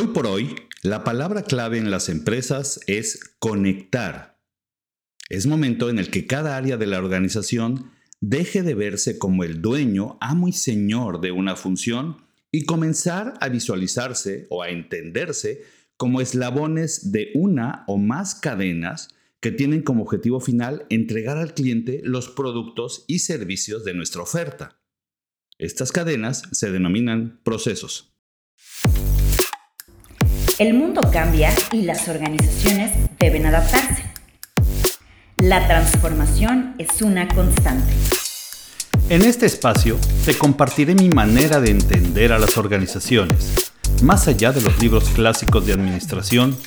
Hoy por hoy, la palabra clave en las empresas es conectar. Es momento en el que cada área de la organización deje de verse como el dueño, amo y señor de una función y comenzar a visualizarse o a entenderse como eslabones de una o más cadenas que tienen como objetivo final entregar al cliente los productos y servicios de nuestra oferta. Estas cadenas se denominan procesos. El mundo cambia y las organizaciones deben adaptarse. La transformación es una constante. En este espacio te compartiré mi manera de entender a las organizaciones, más allá de los libros clásicos de administración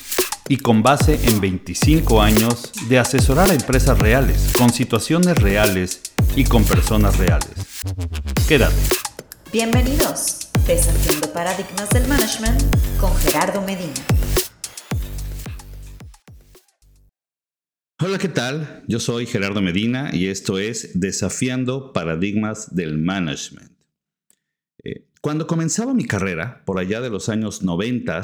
y con base en 25 años de asesorar a empresas reales, con situaciones reales y con personas reales. Quédate. Bienvenidos, Desafiando Paradigmas del Management con Gerardo Medina. Hola, ¿qué tal? Yo soy Gerardo Medina y esto es Desafiando Paradigmas del Management. Eh, cuando comenzaba mi carrera, por allá de los años 90,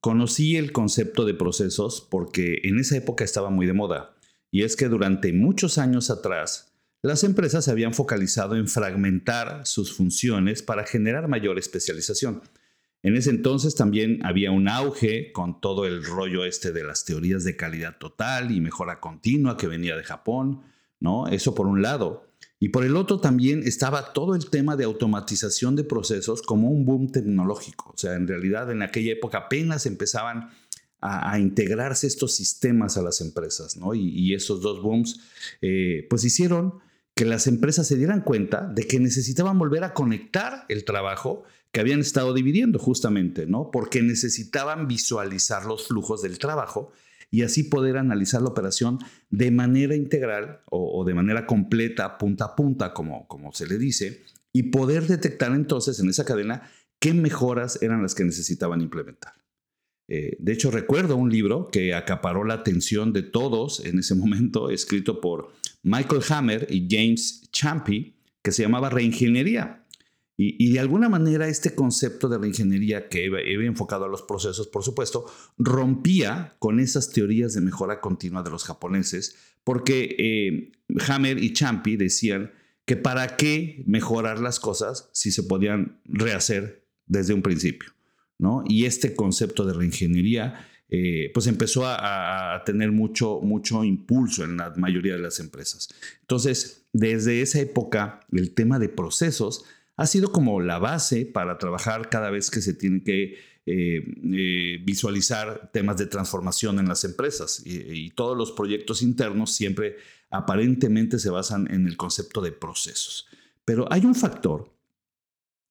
conocí el concepto de procesos porque en esa época estaba muy de moda. Y es que durante muchos años atrás, las empresas se habían focalizado en fragmentar sus funciones para generar mayor especialización. En ese entonces también había un auge con todo el rollo este de las teorías de calidad total y mejora continua que venía de Japón, ¿no? Eso por un lado. Y por el otro también estaba todo el tema de automatización de procesos como un boom tecnológico. O sea, en realidad en aquella época apenas empezaban a, integrarse estos sistemas a las empresas, ¿no? Y, esos dos booms, eh, pues hicieron que las empresas se dieran cuenta de que necesitaban volver a conectar el trabajo que habían estado dividiendo justamente, ¿no? Porque necesitaban visualizar los flujos del trabajo y así poder analizar la operación de manera integral o, de manera completa, punta a punta, como, como se le dice, y poder detectar entonces en esa cadena qué mejoras eran las que necesitaban implementar. Eh, de hecho, recuerdo un libro que acaparó la atención de todos en ese momento, escrito por Michael Hammer y James Champy, que se llamaba Reingeniería. Y, de alguna manera este concepto de reingeniería que iba, enfocado a los procesos, por supuesto, rompía con esas teorías de mejora continua de los japoneses, porque eh, Hammer y Champy decían que para qué mejorar las cosas si se podían rehacer desde un principio. Y este concepto de reingeniería eh, pues empezó a, a, tener mucho, mucho impulso en la mayoría de las empresas. Entonces, desde esa época, el tema de procesos ha sido como la base para trabajar cada vez que se tiene que eh, eh, visualizar temas de transformación en las empresas. Y, todos los proyectos internos siempre aparentemente se basan en el concepto de procesos. Pero hay un factor,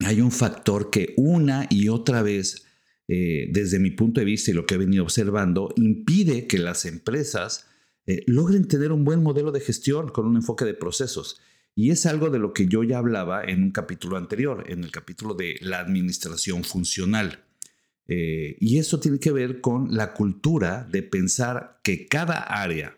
hay un factor que una y otra vez, eh, desde mi punto de vista y lo que he venido observando, impide que las empresas logren tener un buen modelo de gestión con un enfoque de procesos. Y es algo de lo que yo ya hablaba en un capítulo anterior, en el capítulo de la administración funcional. Eh, y eso tiene que ver con la cultura de pensar que cada área,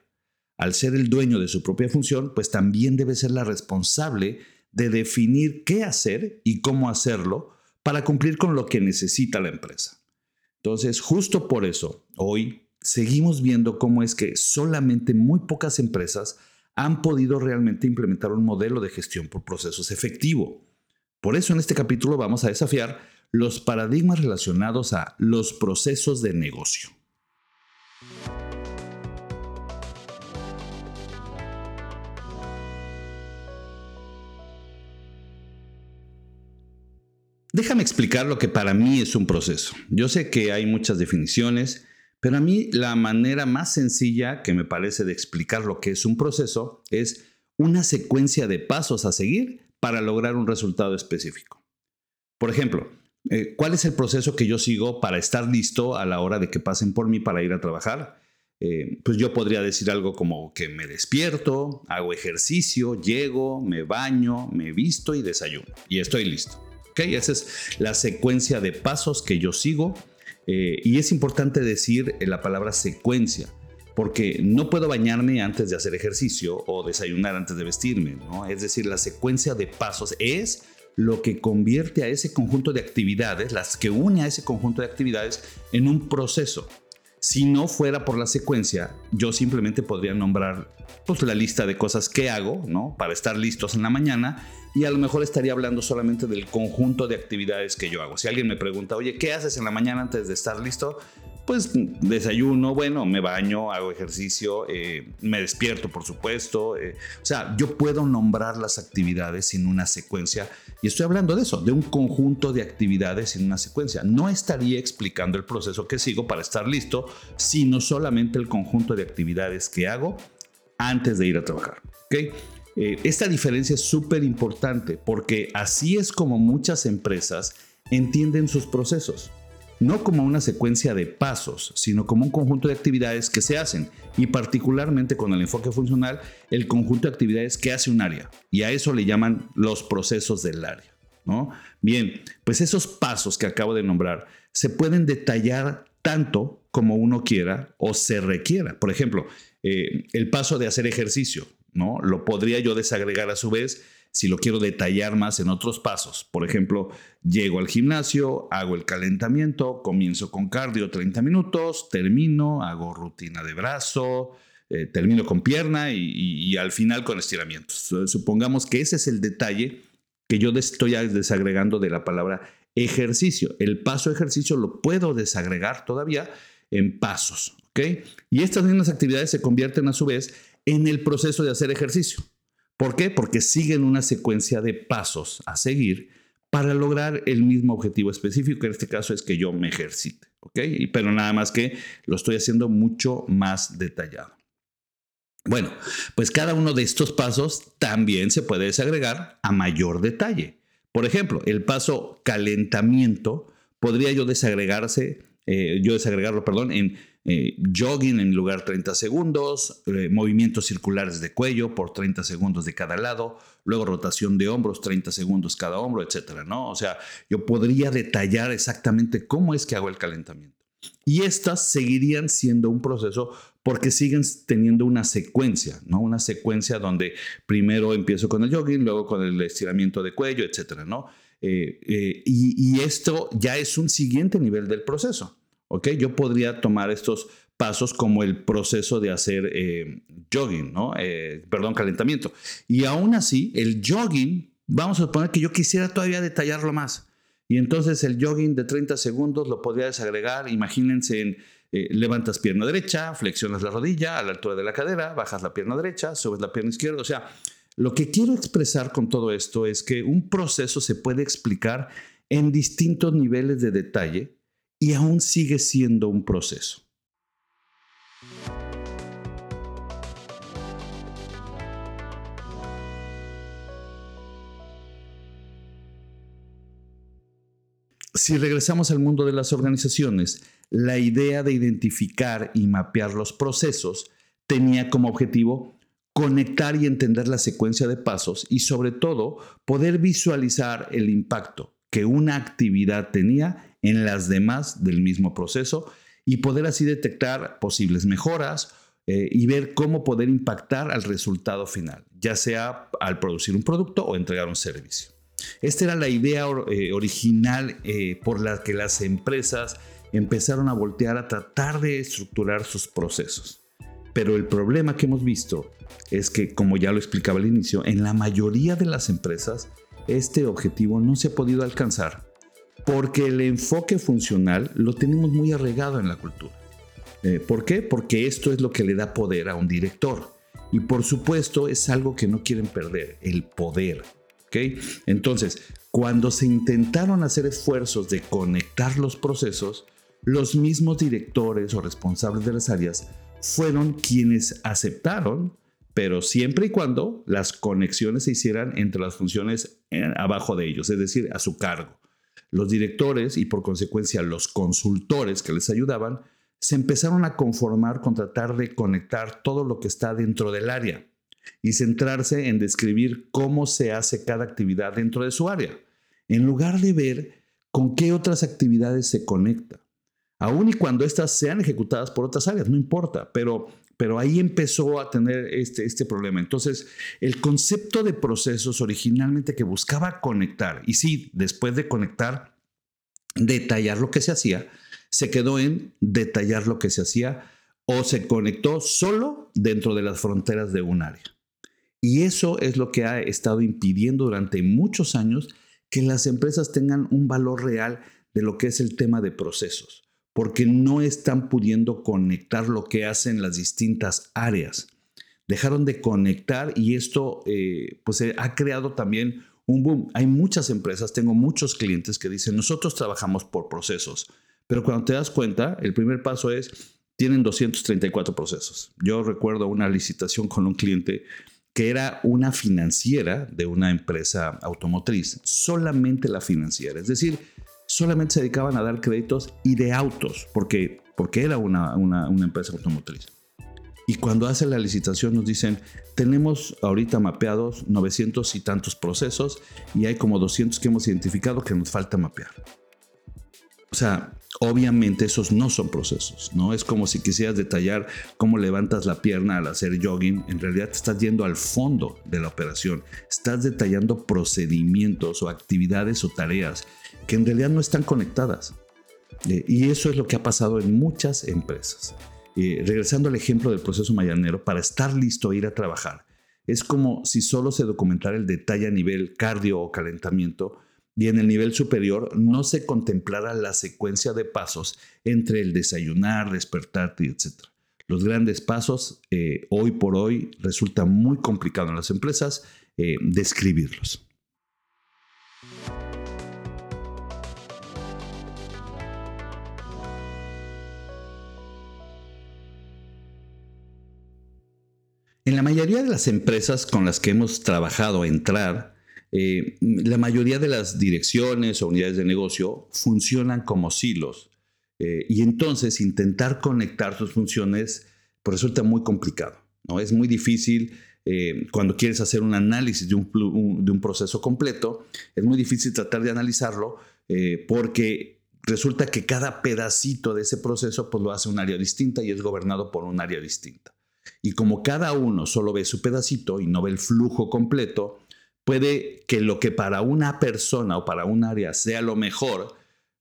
al ser el dueño de su propia función, pues también debe ser la responsable de definir qué hacer y cómo hacerlo para cumplir con lo que necesita la empresa. Entonces, justo por eso, hoy seguimos viendo cómo es que solamente muy pocas empresas han podido realmente implementar un modelo de gestión por procesos efectivo. Por eso en este capítulo vamos a desafiar los paradigmas relacionados a los procesos de negocio. Déjame explicar lo que para mí es un proceso. Yo sé que hay muchas definiciones, pero a mí la manera más sencilla que me parece de explicar lo que es un proceso es una secuencia de pasos a seguir para lograr un resultado específico. Por ejemplo, eh, ¿cuál es el proceso que yo sigo para estar listo a la hora de que pasen por mí para ir a trabajar? Eh, pues yo podría decir algo como que me despierto, hago ejercicio, llego, me baño, me visto y desayuno. Y estoy listo. ¿Ok? Esa es la secuencia de pasos que yo sigo eh, y es importante decir la palabra secuencia, porque no puedo bañarme antes de hacer ejercicio o desayunar antes de vestirme, ¿no? Es decir, la secuencia de pasos es lo que convierte a ese conjunto de actividades, las que une a ese conjunto de actividades en un proceso. Si no fuera por la secuencia, yo simplemente podría nombrar pues, la lista de cosas que hago, ¿no? Para estar listos en la mañana y a lo mejor estaría hablando solamente del conjunto de actividades que yo hago. Si alguien me pregunta, oye, ¿qué haces en la mañana antes de estar listo? pues desayuno, bueno, me baño, hago ejercicio, eh, me despierto, por supuesto. Eh, o sea, yo puedo nombrar las actividades sin una secuencia. Y estoy hablando de eso, de un conjunto de actividades sin una secuencia. No estaría explicando el proceso que sigo para estar listo, sino solamente el conjunto de actividades que hago antes de ir a trabajar. ¿okay? Eh, esta diferencia es súper importante porque así es como muchas empresas entienden sus procesos no como una secuencia de pasos, sino como un conjunto de actividades que se hacen y particularmente con el enfoque funcional, el conjunto de actividades que hace un área. Y a eso le llaman los procesos del área. ¿no? Bien, pues esos pasos que acabo de nombrar se pueden detallar tanto como uno quiera o se requiera. Por ejemplo, eh, el paso de hacer ejercicio, ¿no? Lo podría yo desagregar a su vez si lo quiero detallar más en otros pasos. Por ejemplo, llego al gimnasio, hago el calentamiento, comienzo con cardio 30 minutos, termino, hago rutina de brazo, eh, termino con pierna y, al final con estiramientos. Supongamos que ese es el detalle que yo estoy desagregando de la palabra ejercicio. El paso ejercicio lo puedo desagregar todavía en pasos. Y estas mismas actividades se convierten a su vez en el proceso de hacer ejercicio. ¿Por qué? Porque siguen una secuencia de pasos a seguir para lograr el mismo objetivo específico, en este caso es que yo me ejercite, ¿ok? Pero nada más que lo estoy haciendo mucho más detallado. Bueno, pues cada uno de estos pasos también se puede desagregar a mayor detalle. Por ejemplo, el paso calentamiento podría yo desagregarse, eh, yo desagregarlo, perdón, en eh, jogging en lugar 30 segundos, eh, movimientos circulares de cuello por 30 segundos de cada lado, luego rotación de hombros 30 segundos cada hombro, etcétera, ¿no? O sea, yo podría detallar exactamente cómo es que hago el calentamiento. Y estas seguirían siendo un proceso porque siguen teniendo una secuencia, ¿no? Una secuencia donde primero empiezo con el jogging, luego con el estiramiento de cuello, etcétera, ¿no? Eh, y esto ya es un siguiente nivel del proceso. Yo podría tomar estos pasos como el proceso de hacer eh, jogging, ¿no? Eh, perdón, calentamiento. Y aún así, el jogging, vamos a suponer que yo quisiera todavía detallarlo más. Y entonces el jogging de 30 segundos lo podría desagregar, imagínense en eh, levantas pierna derecha, flexionas la rodilla a la altura de la cadera, bajas la pierna derecha, subes la pierna izquierda. O sea, lo que quiero expresar con todo esto es que un proceso se puede explicar en distintos niveles de detalle y aún sigue siendo un proceso. Si regresamos al mundo de las organizaciones, la idea de identificar y mapear los procesos tenía como objetivo conectar y entender la secuencia de pasos y sobre todo poder visualizar el impacto que una actividad tenía en las demás del mismo proceso y poder así detectar posibles mejoras eh, y ver cómo poder impactar al resultado final, ya sea al producir un producto o entregar un servicio. Esta era la idea eh, original eh, por la que las empresas empezaron a voltear a tratar de estructurar sus procesos. Pero el problema que hemos visto es que, como ya lo explicaba al inicio, en la mayoría de las empresas este objetivo no se ha podido alcanzar porque el enfoque funcional lo tenemos muy arraigado en la cultura. Eh, ¿Por qué? Porque esto es lo que le da poder a un director. Y por supuesto es algo que no quieren perder, el poder. ¿okay? Entonces, cuando se intentaron hacer esfuerzos de conectar los procesos, los mismos directores o responsables de las áreas fueron quienes aceptaron, pero siempre y cuando las conexiones se hicieran entre las funciones eh, abajo de ellos, es decir, a su cargo. Los directores y por consecuencia los consultores que les ayudaban se empezaron a conformar con tratar de conectar todo lo que está dentro del área y centrarse en describir cómo se hace cada actividad dentro de su área, en lugar de ver con qué otras actividades se conecta. Aún y cuando éstas sean ejecutadas por otras áreas, no importa, pero pero ahí empezó a tener este, este problema. Entonces, el concepto de procesos originalmente que buscaba conectar, y sí, después de conectar, detallar lo que se hacía, se quedó en detallar lo que se hacía o se conectó solo dentro de las fronteras de un área. Y eso es lo que ha estado impidiendo durante muchos años que las empresas tengan un valor real de lo que es el tema de procesos, porque no están pudiendo conectar lo que hacen las distintas áreas. Dejaron de conectar y esto eh, pues eh, ha creado también un boom. Hay muchas empresas, tengo muchos clientes que dicen, nosotros trabajamos por procesos, pero cuando te das cuenta, el primer paso es, tienen 234 procesos. Yo recuerdo una licitación con un cliente que era una financiera de una empresa automotriz, solamente la financiera, es decir, solamente se dedicaban a dar créditos y de autos, porque, porque era una, una, empresa automotriz. Y cuando hacen la licitación nos dicen, tenemos ahorita mapeados 900 y tantos procesos y hay como 200 que hemos identificado que nos falta mapear. O sea, obviamente esos no son procesos, ¿no? Es como si quisieras detallar cómo levantas la pierna al hacer jogging. En realidad te estás yendo al fondo de la operación. Estás detallando procedimientos o actividades o tareas que en realidad no están conectadas. Eh, y eso es lo que ha pasado en muchas empresas. Eh, regresando al ejemplo del proceso mañanero, para estar listo a ir a trabajar, es como si solo se documentara el detalle a nivel cardio o calentamiento, y en el nivel superior no se contemplara la secuencia de pasos entre el desayunar, despertarte, etc. Los grandes pasos eh, hoy por hoy resulta muy complicado en las empresas eh, describirlos. En la mayoría de las empresas con las que hemos trabajado entrar, eh, la mayoría de las direcciones o unidades de negocio funcionan como silos eh, y entonces intentar conectar sus funciones pues, resulta muy complicado. ¿no? Es muy difícil eh, cuando quieres hacer un análisis de un, de un, proceso completo, es muy difícil tratar de analizarlo porque resulta que cada pedacito de ese proceso pues, lo hace un área distinta y es gobernado por un área distinta. Y como cada uno solo ve su pedacito y no ve el flujo completo, puede que lo que para una persona o para un área sea lo mejor,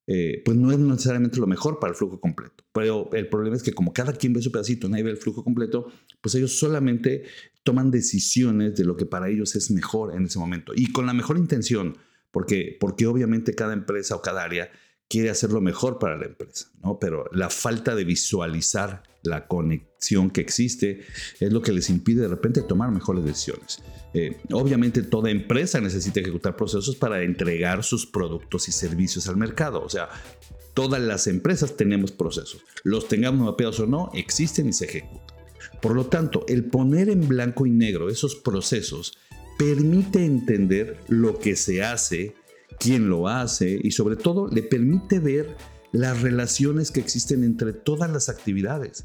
eh, pues no es necesariamente lo mejor para el flujo completo. Pero el problema es que como cada quien ve su pedacito, nadie ve el flujo completo, pues ellos solamente toman decisiones de lo que para ellos es mejor en ese momento y con la mejor intención, porque, porque obviamente cada empresa o cada área quiere hacer lo mejor para la empresa, ¿no? Pero la falta de visualizar la conexión que existe es lo que les impide de repente tomar mejores decisiones. Eh, obviamente toda empresa necesita ejecutar procesos para entregar sus productos y servicios al mercado. O sea, todas las empresas tenemos procesos. Los tengamos mapeados o no, existen y se ejecutan. Por lo tanto, el poner en blanco y negro esos procesos permite entender lo que se hace, quién lo hace y sobre todo le permite ver las relaciones que existen entre todas las actividades.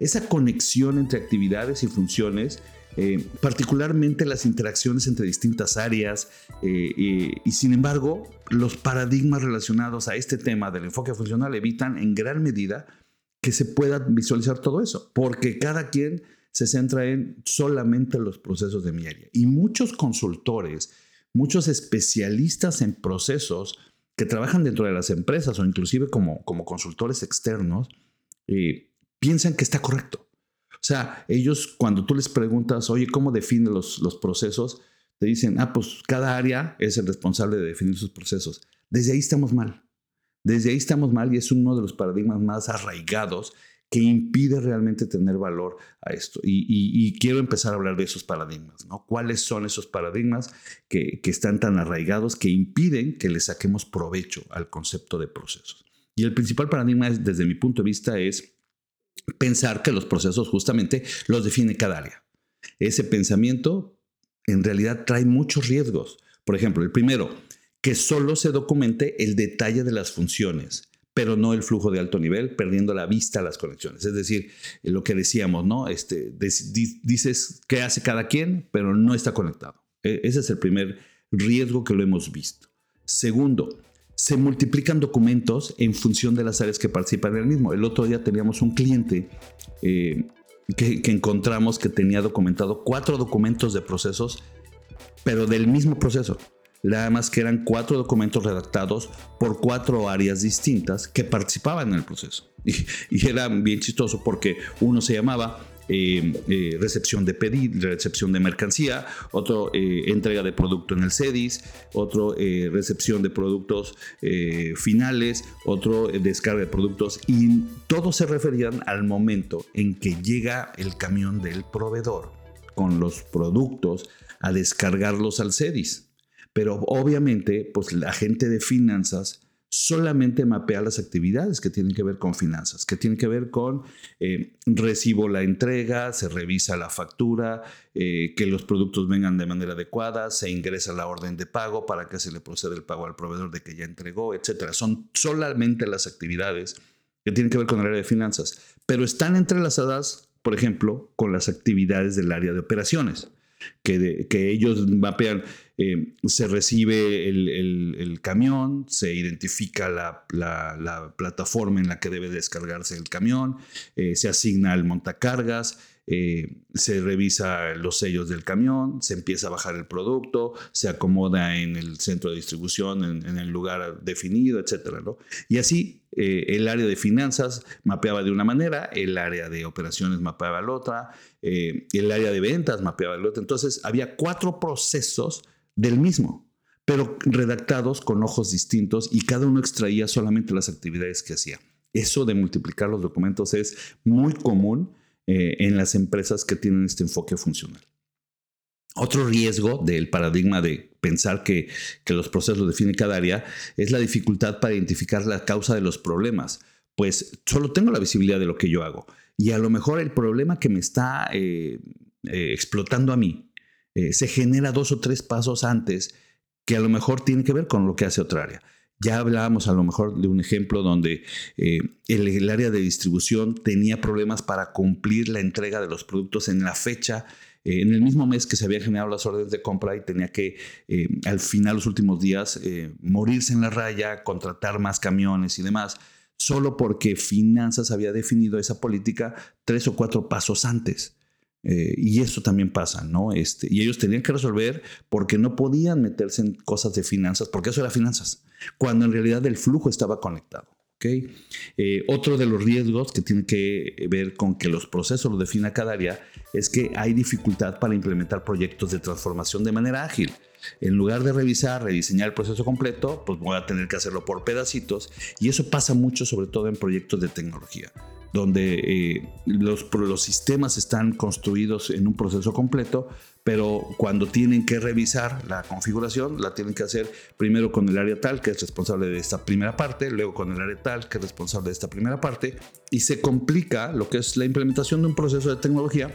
Esa conexión entre actividades y funciones, eh, particularmente las interacciones entre distintas áreas eh, y sin embargo los paradigmas relacionados a este tema del enfoque funcional evitan en gran medida que se pueda visualizar todo eso, porque cada quien se centra en solamente los procesos de mi área. Y muchos consultores muchos especialistas en procesos que trabajan dentro de las empresas o inclusive como, como consultores externos, eh, piensan que está correcto. O sea, ellos cuando tú les preguntas, oye, ¿cómo define los, los procesos? Te dicen, ah, pues cada área es el responsable de definir sus procesos. Desde ahí estamos mal. Desde ahí estamos mal y es uno de los paradigmas más arraigados que impide realmente tener valor a esto. Y, quiero empezar a hablar de esos paradigmas, ¿no? ¿Cuáles son esos paradigmas que, están tan arraigados que impiden que le saquemos provecho al concepto de procesos? Y el principal paradigma, desde mi punto de vista, es pensar que los procesos justamente los define cada área. Ese pensamiento en realidad trae muchos riesgos. Por ejemplo, el primero, que solo se documente el detalle de las funciones pero no el flujo de alto nivel, perdiendo la vista a las conexiones. Es decir, eh, lo que decíamos, ¿no? Este, dices qué hace cada quien, pero no está conectado. E, ese es el primer riesgo que lo hemos visto. Segundo, se multiplican documentos en función de las áreas que participan en el mismo. El otro día teníamos un cliente eh, que, encontramos que tenía documentado cuatro documentos de procesos, pero del mismo proceso. Nada más que eran cuatro documentos redactados por cuatro áreas distintas que participaban en el proceso. Y, era bien chistoso porque uno se llamaba eh, eh, recepción de pedido, recepción de mercancía, otro eh, entrega de producto en el CEDIS, otro recepción de productos finales, otro descarga de productos y todos se referían al momento en que llega el camión del proveedor con los productos a descargarlos al CEDIS. Pero obviamente, pues la gente de finanzas solamente mapea las actividades que tienen que ver con finanzas, que tienen que ver con eh, recibo la entrega, se revisa la factura, eh, que los productos vengan de manera adecuada, se ingresa la orden de pago para que se le proceda el pago al proveedor de que ya entregó, etc. Son solamente las actividades que tienen que ver con el área de finanzas, pero están entrelazadas, por ejemplo, con las actividades del área de operaciones que, ellos mapean, eh, se recibe el, camión, se identifica la, plataforma en la que debe descargarse el camión, eh, se asigna el montacargas, eh, se revisa los sellos del camión, se empieza a bajar el producto, se acomoda en el centro de distribución, en, el lugar definido, etc. Y así el área de finanzas mapeaba de una manera, el área de operaciones mapeaba la otra, eh, el área de ventas mapeaba la otra. Entonces había cuatro procesos del mismo, pero redactados con ojos distintos y cada uno extraía solamente las actividades que hacía. Eso de multiplicar los documentos es muy común eh, en las empresas que tienen este enfoque funcional. Otro riesgo del paradigma de pensar que, los procesos definen cada área es la dificultad para identificar la causa de los problemas, pues solo tengo la visibilidad de lo que yo hago y a lo mejor el problema que me está eh, eh, explotando a mí se genera dos o tres pasos antes que a lo mejor tiene que ver con lo que hace otra área. Ya hablábamos a lo mejor de un ejemplo donde eh, el, área de distribución tenía problemas para cumplir la entrega de los productos en la fecha, eh, en el mismo mes que se habían generado las órdenes de compra y tenía que eh, al final, los últimos días, morirse en la raya, contratar más camiones y demás, solo porque Finanzas había definido esa política tres o cuatro pasos antes. Eh, y eso también pasa, ¿no? Este, y ellos tenían que resolver porque no podían meterse en cosas de finanzas, porque eso era finanzas, cuando en realidad el flujo estaba conectado. Eh, otro de los riesgos que tiene que ver con que los procesos lo defina cada área es que hay dificultad para implementar proyectos de transformación de manera ágil. En lugar de revisar, rediseñar el proceso completo, pues voy a tener que hacerlo por pedacitos. Y eso pasa mucho sobre todo en proyectos de tecnología donde eh, los, los sistemas están construidos en un proceso completo, pero cuando tienen que revisar la configuración, la tienen que hacer primero con el área tal, que es responsable de esta primera parte, luego con el área tal, que es responsable de esta primera parte, y se complica lo que es la implementación de un proceso de tecnología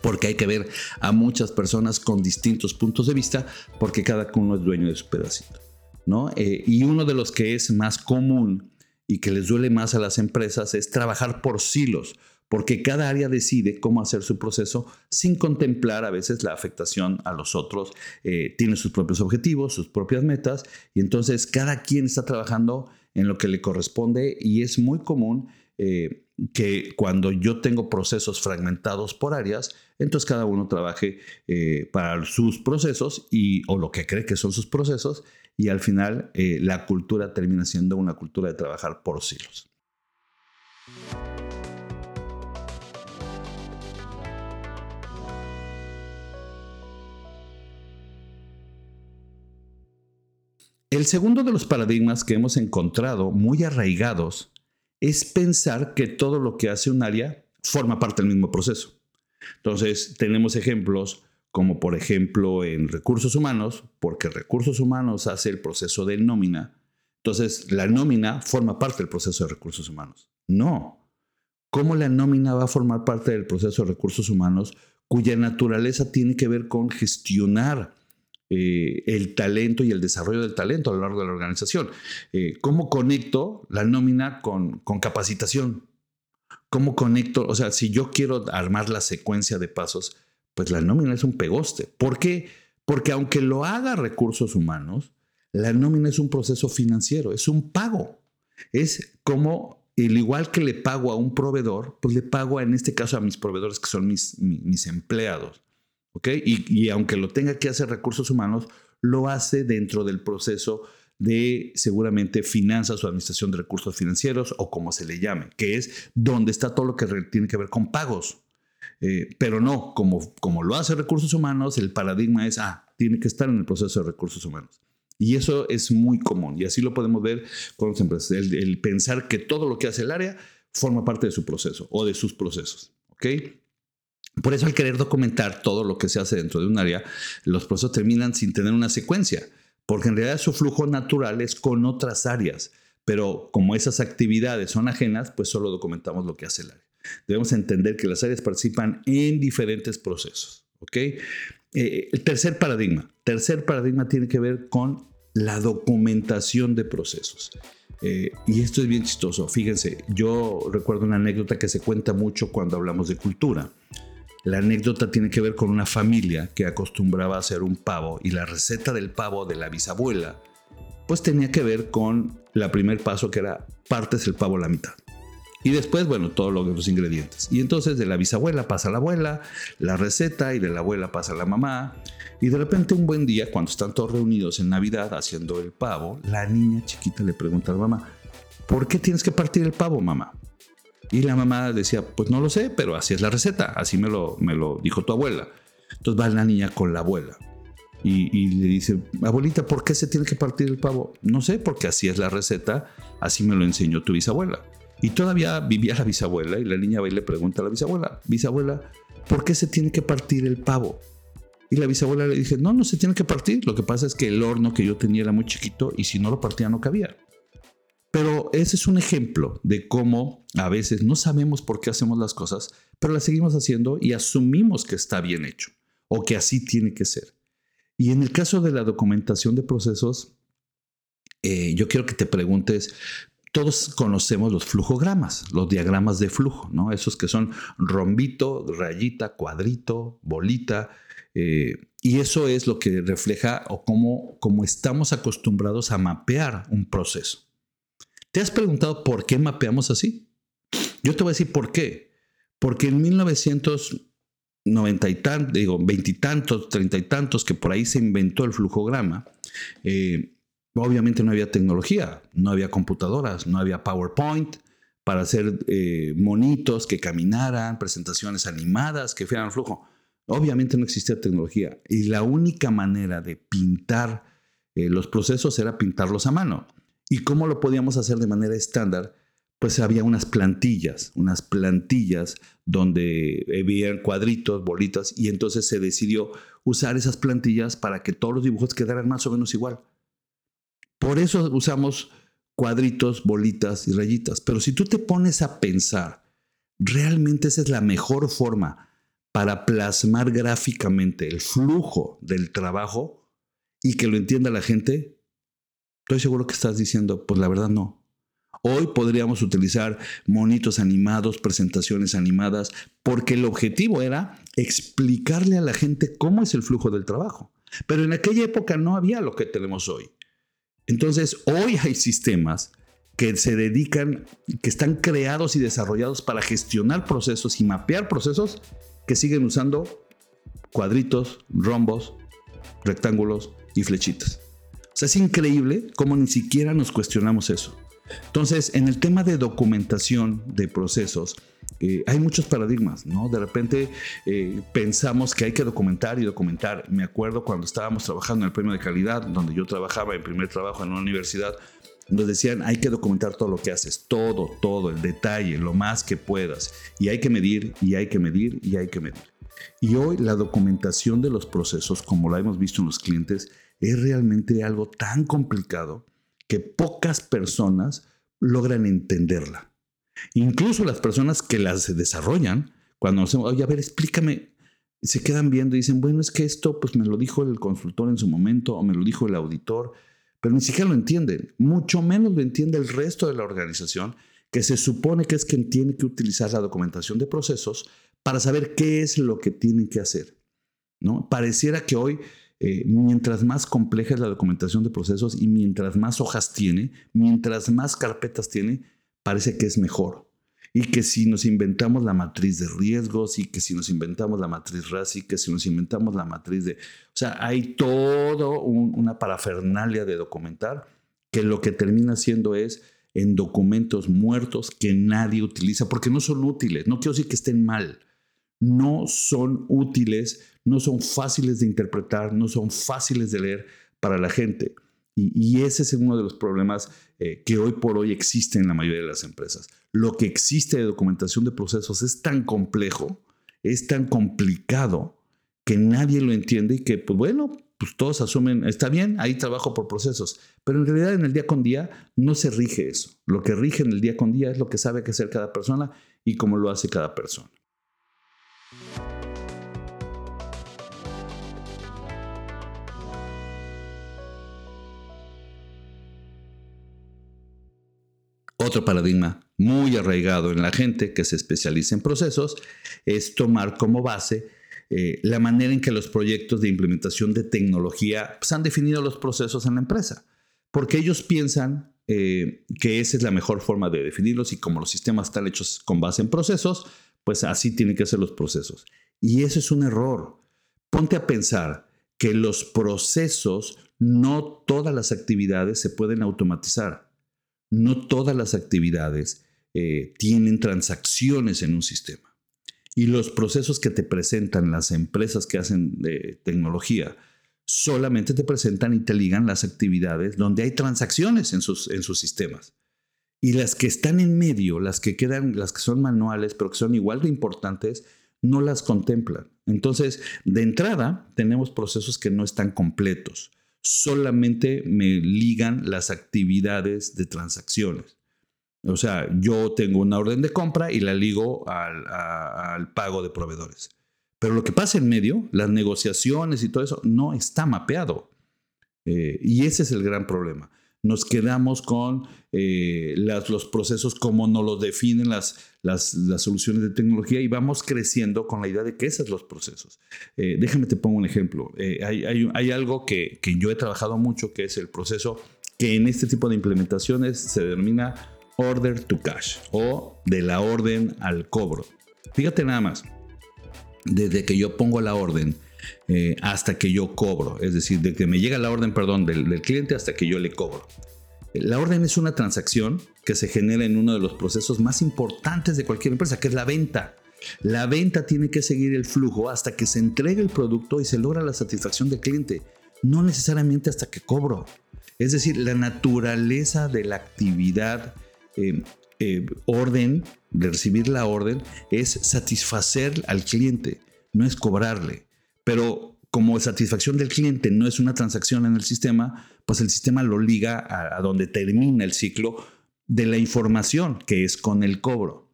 porque hay que ver a muchas personas con distintos puntos de vista, porque cada uno es dueño de su pedacito. ¿no? Eh, y uno de los que es más común y que les duele más a las empresas es trabajar por silos, porque cada área decide cómo hacer su proceso sin contemplar a veces la afectación a los otros. Eh, tiene sus propios objetivos, sus propias metas, y entonces cada quien está trabajando en lo que le corresponde y es muy común eh, que cuando yo tengo procesos fragmentados por áreas, entonces cada uno trabaje eh, para sus procesos y, o lo que cree que son sus procesos y al final eh, la cultura termina siendo una cultura de trabajar por siglos. El segundo de los paradigmas que hemos encontrado muy arraigados es pensar que todo lo que hace un área forma parte del mismo proceso. Entonces, tenemos ejemplos como por ejemplo en recursos humanos, porque recursos humanos hace el proceso de nómina. Entonces, la nómina forma parte del proceso de recursos humanos. No. ¿Cómo la nómina va a formar parte del proceso de recursos humanos cuya naturaleza tiene que ver con gestionar eh, el talento y el desarrollo del talento a lo largo de la organización? Eh, ¿Cómo conecto la nómina con, capacitación? ¿Cómo conecto? O sea, si yo quiero armar la secuencia de pasos, pues la nómina es un pegoste. ¿Por qué? Porque aunque lo haga recursos humanos, la nómina es un proceso financiero, es un pago. Es como el igual que le pago a un proveedor, pues le pago en este caso a mis proveedores que son mis, mis empleados. ¿Ok? Y, y, aunque lo tenga que hacer recursos humanos, lo hace dentro del proceso de seguramente finanzas o administración de recursos financieros o como se le llame, que es donde está todo lo que tiene que ver con pagos. Eh, pero no, como, como lo hace recursos humanos, el paradigma es, ah, tiene que estar en el proceso de recursos humanos. Y eso es muy común y así lo podemos ver con los empresas, el, pensar que todo lo que hace el área forma parte de su proceso o de sus procesos. ¿ok? Por eso al querer documentar todo lo que se hace dentro de un área, los procesos terminan sin tener una secuencia, porque en realidad su flujo natural es con otras áreas, pero como esas actividades son ajenas, pues solo documentamos lo que hace el área. Debemos entender que las áreas participan en diferentes procesos. ¿ok? Eh, el tercer paradigma. Tercer paradigma tiene que ver con la documentación de procesos. Eh, y esto es bien chistoso. Fíjense, yo recuerdo una anécdota que se cuenta mucho cuando hablamos de cultura. La anécdota tiene que ver con una familia que acostumbraba a hacer un pavo y la receta del pavo de la bisabuela pues tenía que ver con la primer paso que era partes el pavo a la mitad. Y después, bueno, todos los ingredientes. Y entonces de la bisabuela pasa la abuela, la receta, y de la abuela pasa la mamá. Y de repente un buen día, cuando están todos reunidos en Navidad haciendo el pavo, la niña chiquita le pregunta a la mamá, ¿por qué tienes que partir el pavo, mamá? Y la mamá decía, pues no lo sé, pero así es la receta, así me lo, me lo dijo tu abuela. Entonces va la niña con la abuela. Y, y, le dice, abuelita, ¿por qué se tiene que partir el pavo? No sé, porque así es la receta, así me lo enseñó tu bisabuela. Y todavía vivía la bisabuela y la niña va y le pregunta a la bisabuela, bisabuela, ¿por qué se tiene que partir el pavo? Y la bisabuela le dice, no, no se tiene que partir. Lo que pasa es que el horno que yo tenía era muy chiquito y si no lo partía no cabía. Pero ese es un ejemplo de cómo a veces no sabemos por qué hacemos las cosas, pero las seguimos haciendo y asumimos que está bien hecho o que así tiene que ser. Y en el caso de la documentación de procesos, eh, yo quiero que te preguntes, todos conocemos los flujogramas, los diagramas de flujo, ¿no? Esos que son rombito, rayita, cuadrito, bolita. Eh, y eso es lo que refleja o cómo, cómo estamos acostumbrados a mapear un proceso. ¿Te has preguntado por qué mapeamos así? Yo te voy a decir por qué. Porque en 1990 y tantos, digo, veintitantos, treinta y tantos, que por ahí se inventó el flujograma, eh, Obviamente no había tecnología, no había computadoras, no había PowerPoint para hacer eh, monitos que caminaran, presentaciones animadas que fueran flujo. Obviamente no existía tecnología y la única manera de pintar eh, los procesos era pintarlos a mano. ¿Y cómo lo podíamos hacer de manera estándar? Pues había unas plantillas, unas plantillas donde había cuadritos, bolitas, y entonces se decidió usar esas plantillas para que todos los dibujos quedaran más o menos igual. Por eso usamos cuadritos, bolitas y rayitas. Pero si tú te pones a pensar, realmente esa es la mejor forma para plasmar gráficamente el flujo del trabajo y que lo entienda la gente, estoy seguro que estás diciendo, pues la verdad no. Hoy podríamos utilizar monitos animados, presentaciones animadas, porque el objetivo era explicarle a la gente cómo es el flujo del trabajo. Pero en aquella época no había lo que tenemos hoy. Entonces, hoy hay sistemas que se dedican, que están creados y desarrollados para gestionar procesos y mapear procesos que siguen usando cuadritos, rombos, rectángulos y flechitas. O sea, es increíble cómo ni siquiera nos cuestionamos eso. Entonces, en el tema de documentación de procesos, eh, hay muchos paradigmas, ¿no? De repente eh, pensamos que hay que documentar y documentar. Me acuerdo cuando estábamos trabajando en el premio de calidad, donde yo trabajaba en primer trabajo en una universidad, nos decían hay que documentar todo lo que haces, todo, todo, el detalle, lo más que puedas. Y hay que medir, y hay que medir, y hay que medir. Y hoy la documentación de los procesos, como lo hemos visto en los clientes, es realmente algo tan complicado que pocas personas logran entenderla. Incluso las personas que las desarrollan, cuando nos oye, a ver, explícame, se quedan viendo y dicen, bueno, es que esto pues me lo dijo el consultor en su momento o me lo dijo el auditor, pero ni siquiera lo entienden, mucho menos lo entiende el resto de la organización, que se supone que es quien tiene que utilizar la documentación de procesos para saber qué es lo que tienen que hacer. ¿no? Pareciera que hoy, eh, mientras más compleja es la documentación de procesos y mientras más hojas tiene, mientras más carpetas tiene, parece que es mejor. Y que si nos inventamos la matriz de riesgos y que si nos inventamos la matriz RASI, que si nos inventamos la matriz de... O sea, hay todo una parafernalia de documentar que lo que termina siendo es en documentos muertos que nadie utiliza, porque no son útiles. No quiero decir que estén mal. No son útiles, no son fáciles de interpretar, no son fáciles de leer para la gente. Y, ese es uno de los problemas eh, que hoy por hoy existen en la mayoría de las empresas. Lo que existe de documentación de procesos es tan complejo, es tan complicado, que nadie lo entiende y que, pues bueno, pues todos asumen, está bien, ahí trabajo por procesos, pero en realidad en el día con día no se rige eso. Lo que rige en el día con día es lo que sabe hacer cada persona y cómo lo hace cada persona. Otro paradigma muy arraigado en la gente que se especializa en procesos es tomar como base eh, la manera en que los proyectos de implementación de tecnología pues, han definido los procesos en la empresa, porque ellos piensan eh, que esa es la mejor forma de definirlos y como los sistemas están hechos con base en procesos, pues así tienen que ser los procesos. Y eso es un error. Ponte a pensar que los procesos, no todas las actividades se pueden automatizar no todas las actividades eh, tienen transacciones en un sistema. Y los procesos que te presentan las empresas que hacen de tecnología solamente te presentan y te ligan las actividades donde hay transacciones en sus, en sus sistemas. Y las que están en medio, las que quedan, las que son manuales, pero que son igual de importantes, no las contemplan. Entonces, de entrada, tenemos procesos que no están completos solamente me ligan las actividades de transacciones. O sea, yo tengo una orden de compra y la ligo al, pago de proveedores. Pero lo que pasa en medio, las negociaciones y todo eso, no está mapeado. Eh, y ese es el gran problema nos quedamos con eh, los procesos como nos los definen las, las, soluciones de tecnología y vamos creciendo con la idea de que esos son los procesos. Eh, déjame te pongo un ejemplo. Eh, hay, algo que, que, yo he trabajado mucho, que es el proceso que en este tipo de implementaciones se denomina order to cash o de la orden al cobro. Fíjate nada más, desde que yo pongo la orden, eh, hasta que yo cobro, es decir, de que me llega la orden, perdón, del, cliente hasta que yo le cobro. La orden es una transacción que se genera en uno de los procesos más importantes de cualquier empresa, que es la venta. La venta tiene que seguir el flujo hasta que se entregue el producto y se logra la satisfacción del cliente, no necesariamente hasta que cobro. Es decir, la naturaleza de la actividad eh, eh, orden, de recibir la orden, es satisfacer al cliente, no es cobrarle. Pero como satisfacción del cliente no es una transacción en el sistema, pues el sistema lo liga a, donde termina el ciclo de la información, que es con el cobro.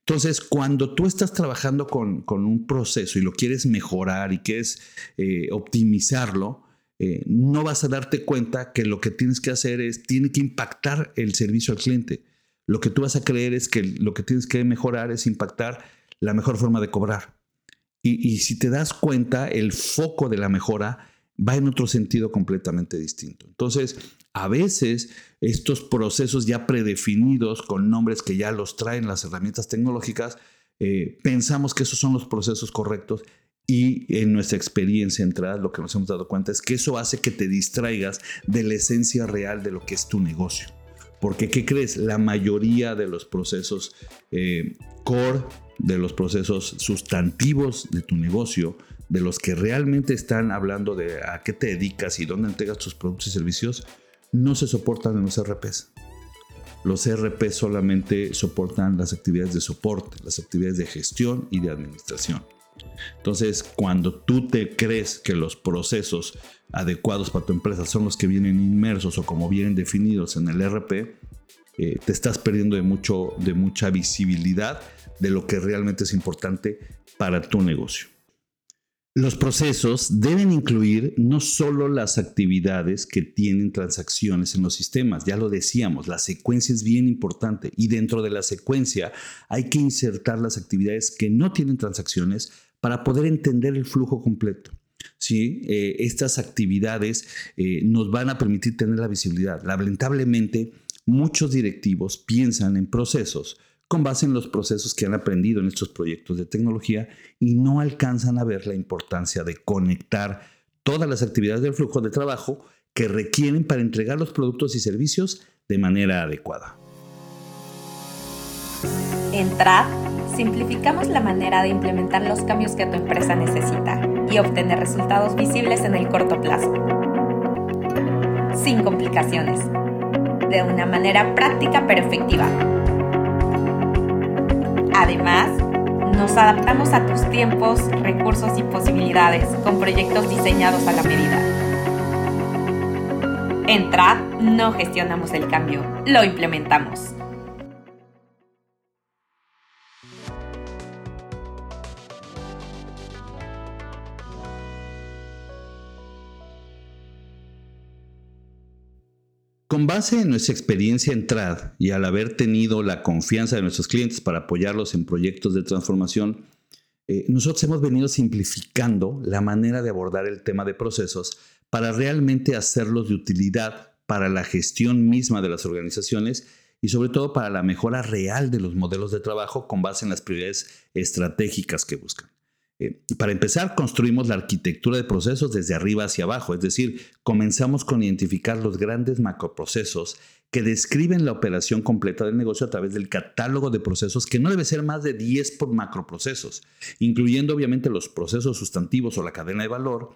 Entonces, cuando tú estás trabajando con, un proceso y lo quieres mejorar y quieres eh, optimizarlo, eh, no vas a darte cuenta que lo que tienes que hacer es, tiene que impactar el servicio al cliente. Lo que tú vas a creer es que lo que tienes que mejorar es impactar la mejor forma de cobrar. Y, si te das cuenta, el foco de la mejora va en otro sentido completamente distinto. Entonces, a veces estos procesos ya predefinidos con nombres que ya los traen las herramientas tecnológicas, eh, pensamos que esos son los procesos correctos y en nuestra experiencia entrada lo que nos hemos dado cuenta es que eso hace que te distraigas de la esencia real de lo que es tu negocio. Porque, ¿qué crees? La mayoría de los procesos eh, core de los procesos sustantivos de tu negocio, de los que realmente están hablando de a qué te dedicas y dónde entregas tus productos y servicios, no se soportan en los RPs. Los RP solamente soportan las actividades de soporte, las actividades de gestión y de administración. Entonces, cuando tú te crees que los procesos adecuados para tu empresa son los que vienen inmersos o como vienen definidos en el RP, eh, te estás perdiendo de, mucho, de mucha visibilidad de lo que realmente es importante para tu negocio. Los procesos deben incluir no solo las actividades que tienen transacciones en los sistemas, ya lo decíamos, la secuencia es bien importante y dentro de la secuencia hay que insertar las actividades que no tienen transacciones para poder entender el flujo completo. ¿sí? Eh, estas actividades eh, nos van a permitir tener la visibilidad. Lamentablemente, muchos directivos piensan en procesos con base en los procesos que han aprendido en estos proyectos de tecnología y no alcanzan a ver la importancia de conectar todas las actividades del flujo de trabajo que requieren para entregar los productos y servicios de manera adecuada. En TRAD, simplificamos la manera de implementar los cambios que tu empresa necesita y obtener resultados visibles en el corto plazo. Sin complicaciones. De una manera práctica pero efectiva. Además, nos adaptamos a tus tiempos, recursos y posibilidades con proyectos diseñados a la medida. En TRAD no gestionamos el cambio, lo implementamos. Con base en nuestra experiencia en TRAD y al haber tenido la confianza de nuestros clientes para apoyarlos en proyectos de transformación, eh, nosotros hemos venido simplificando la manera de abordar el tema de procesos para realmente hacerlos de utilidad para la gestión misma de las organizaciones y sobre todo para la mejora real de los modelos de trabajo con base en las prioridades estratégicas que buscan. Eh, para empezar, construimos la arquitectura de procesos desde arriba hacia abajo, es decir, comenzamos con identificar los grandes macroprocesos que describen la operación completa del negocio a través del catálogo de procesos, que no debe ser más de 10 por macroprocesos, incluyendo obviamente los procesos sustantivos o la cadena de valor,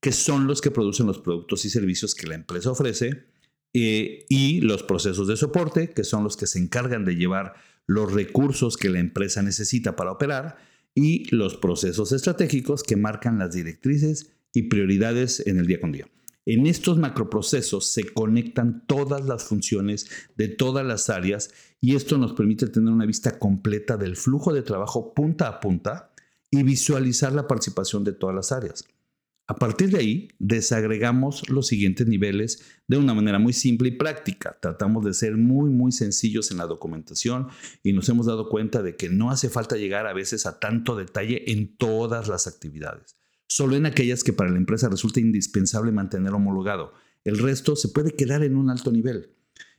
que son los que producen los productos y servicios que la empresa ofrece, eh, y los procesos de soporte, que son los que se encargan de llevar los recursos que la empresa necesita para operar, y los procesos estratégicos que marcan las directrices y prioridades en el día con día. En estos macroprocesos se conectan todas las funciones de todas las áreas y esto nos permite tener una vista completa del flujo de trabajo punta a punta y visualizar la participación de todas las áreas. A partir de ahí, desagregamos los siguientes niveles de una manera muy simple y práctica. Tratamos de ser muy, muy sencillos en la documentación y nos hemos dado cuenta de que no hace falta llegar a veces a tanto detalle en todas las actividades, solo en aquellas que para la empresa resulta indispensable mantener homologado. El resto se puede quedar en un alto nivel.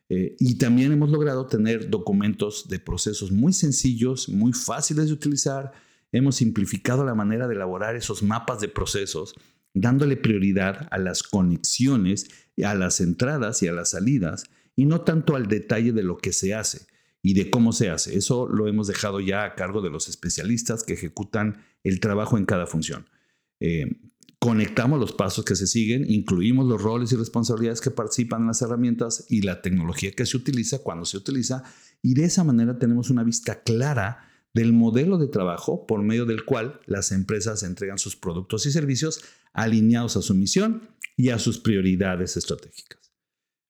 Eh, y también hemos logrado tener documentos de procesos muy sencillos, muy fáciles de utilizar. Hemos simplificado la manera de elaborar esos mapas de procesos dándole prioridad a las conexiones, a las entradas y a las salidas, y no tanto al detalle de lo que se hace y de cómo se hace. Eso lo hemos dejado ya a cargo de los especialistas que ejecutan el trabajo en cada función. Eh, conectamos los pasos que se siguen, incluimos los roles y responsabilidades que participan en las herramientas y la tecnología que se utiliza cuando se utiliza, y de esa manera tenemos una vista clara del modelo de trabajo por medio del cual las empresas entregan sus productos y servicios alineados a su misión y a sus prioridades estratégicas.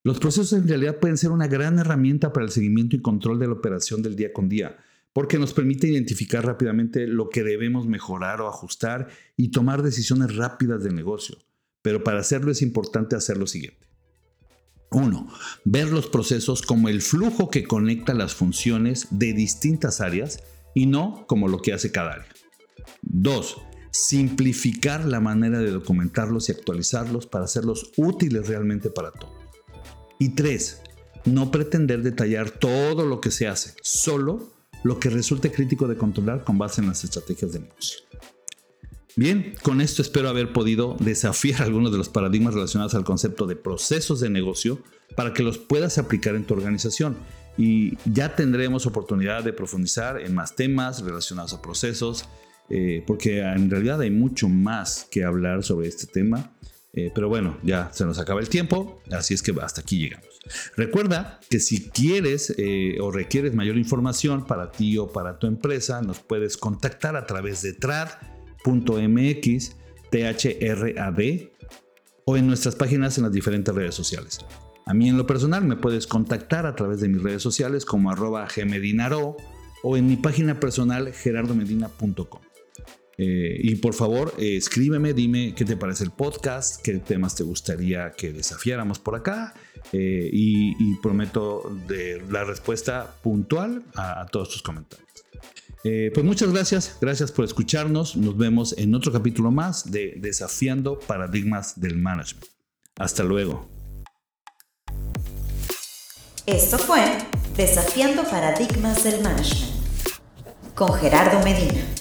Los procesos en realidad pueden ser una gran herramienta para el seguimiento y control de la operación del día con día, porque nos permite identificar rápidamente lo que debemos mejorar o ajustar y tomar decisiones rápidas del negocio. Pero para hacerlo es importante hacer lo siguiente. Uno, ver los procesos como el flujo que conecta las funciones de distintas áreas y no como lo que hace cada área. Dos, simplificar la manera de documentarlos y actualizarlos para hacerlos útiles realmente para todos. Y tres, no pretender detallar todo lo que se hace, solo lo que resulte crítico de controlar con base en las estrategias de negocio. Bien, con esto espero haber podido desafiar algunos de los paradigmas relacionados al concepto de procesos de negocio para que los puedas aplicar en tu organización. Y ya tendremos oportunidad de profundizar en más temas relacionados a procesos, eh, porque en realidad hay mucho más que hablar sobre este tema. Eh, pero bueno, ya se nos acaba el tiempo, así es que hasta aquí llegamos. Recuerda que si quieres eh, o requieres mayor información para ti o para tu empresa, nos puedes contactar a través de trad.mx, thrad, o en nuestras páginas en las diferentes redes sociales. A mí en lo personal me puedes contactar a través de mis redes sociales como arroba gmedinaro o en mi página personal gerardomedina.com. Eh, y por favor, eh, escríbeme, dime qué te parece el podcast, qué temas te gustaría que desafiáramos por acá. Eh, y, prometo la respuesta puntual a todos tus comentarios. pues muchas gracias, gracias por escucharnos. Nos vemos en otro capítulo más de Desafiando Paradigmas del Management. Hasta luego. Esto fue Desafiando Paradigmas del Management con Gerardo Medina.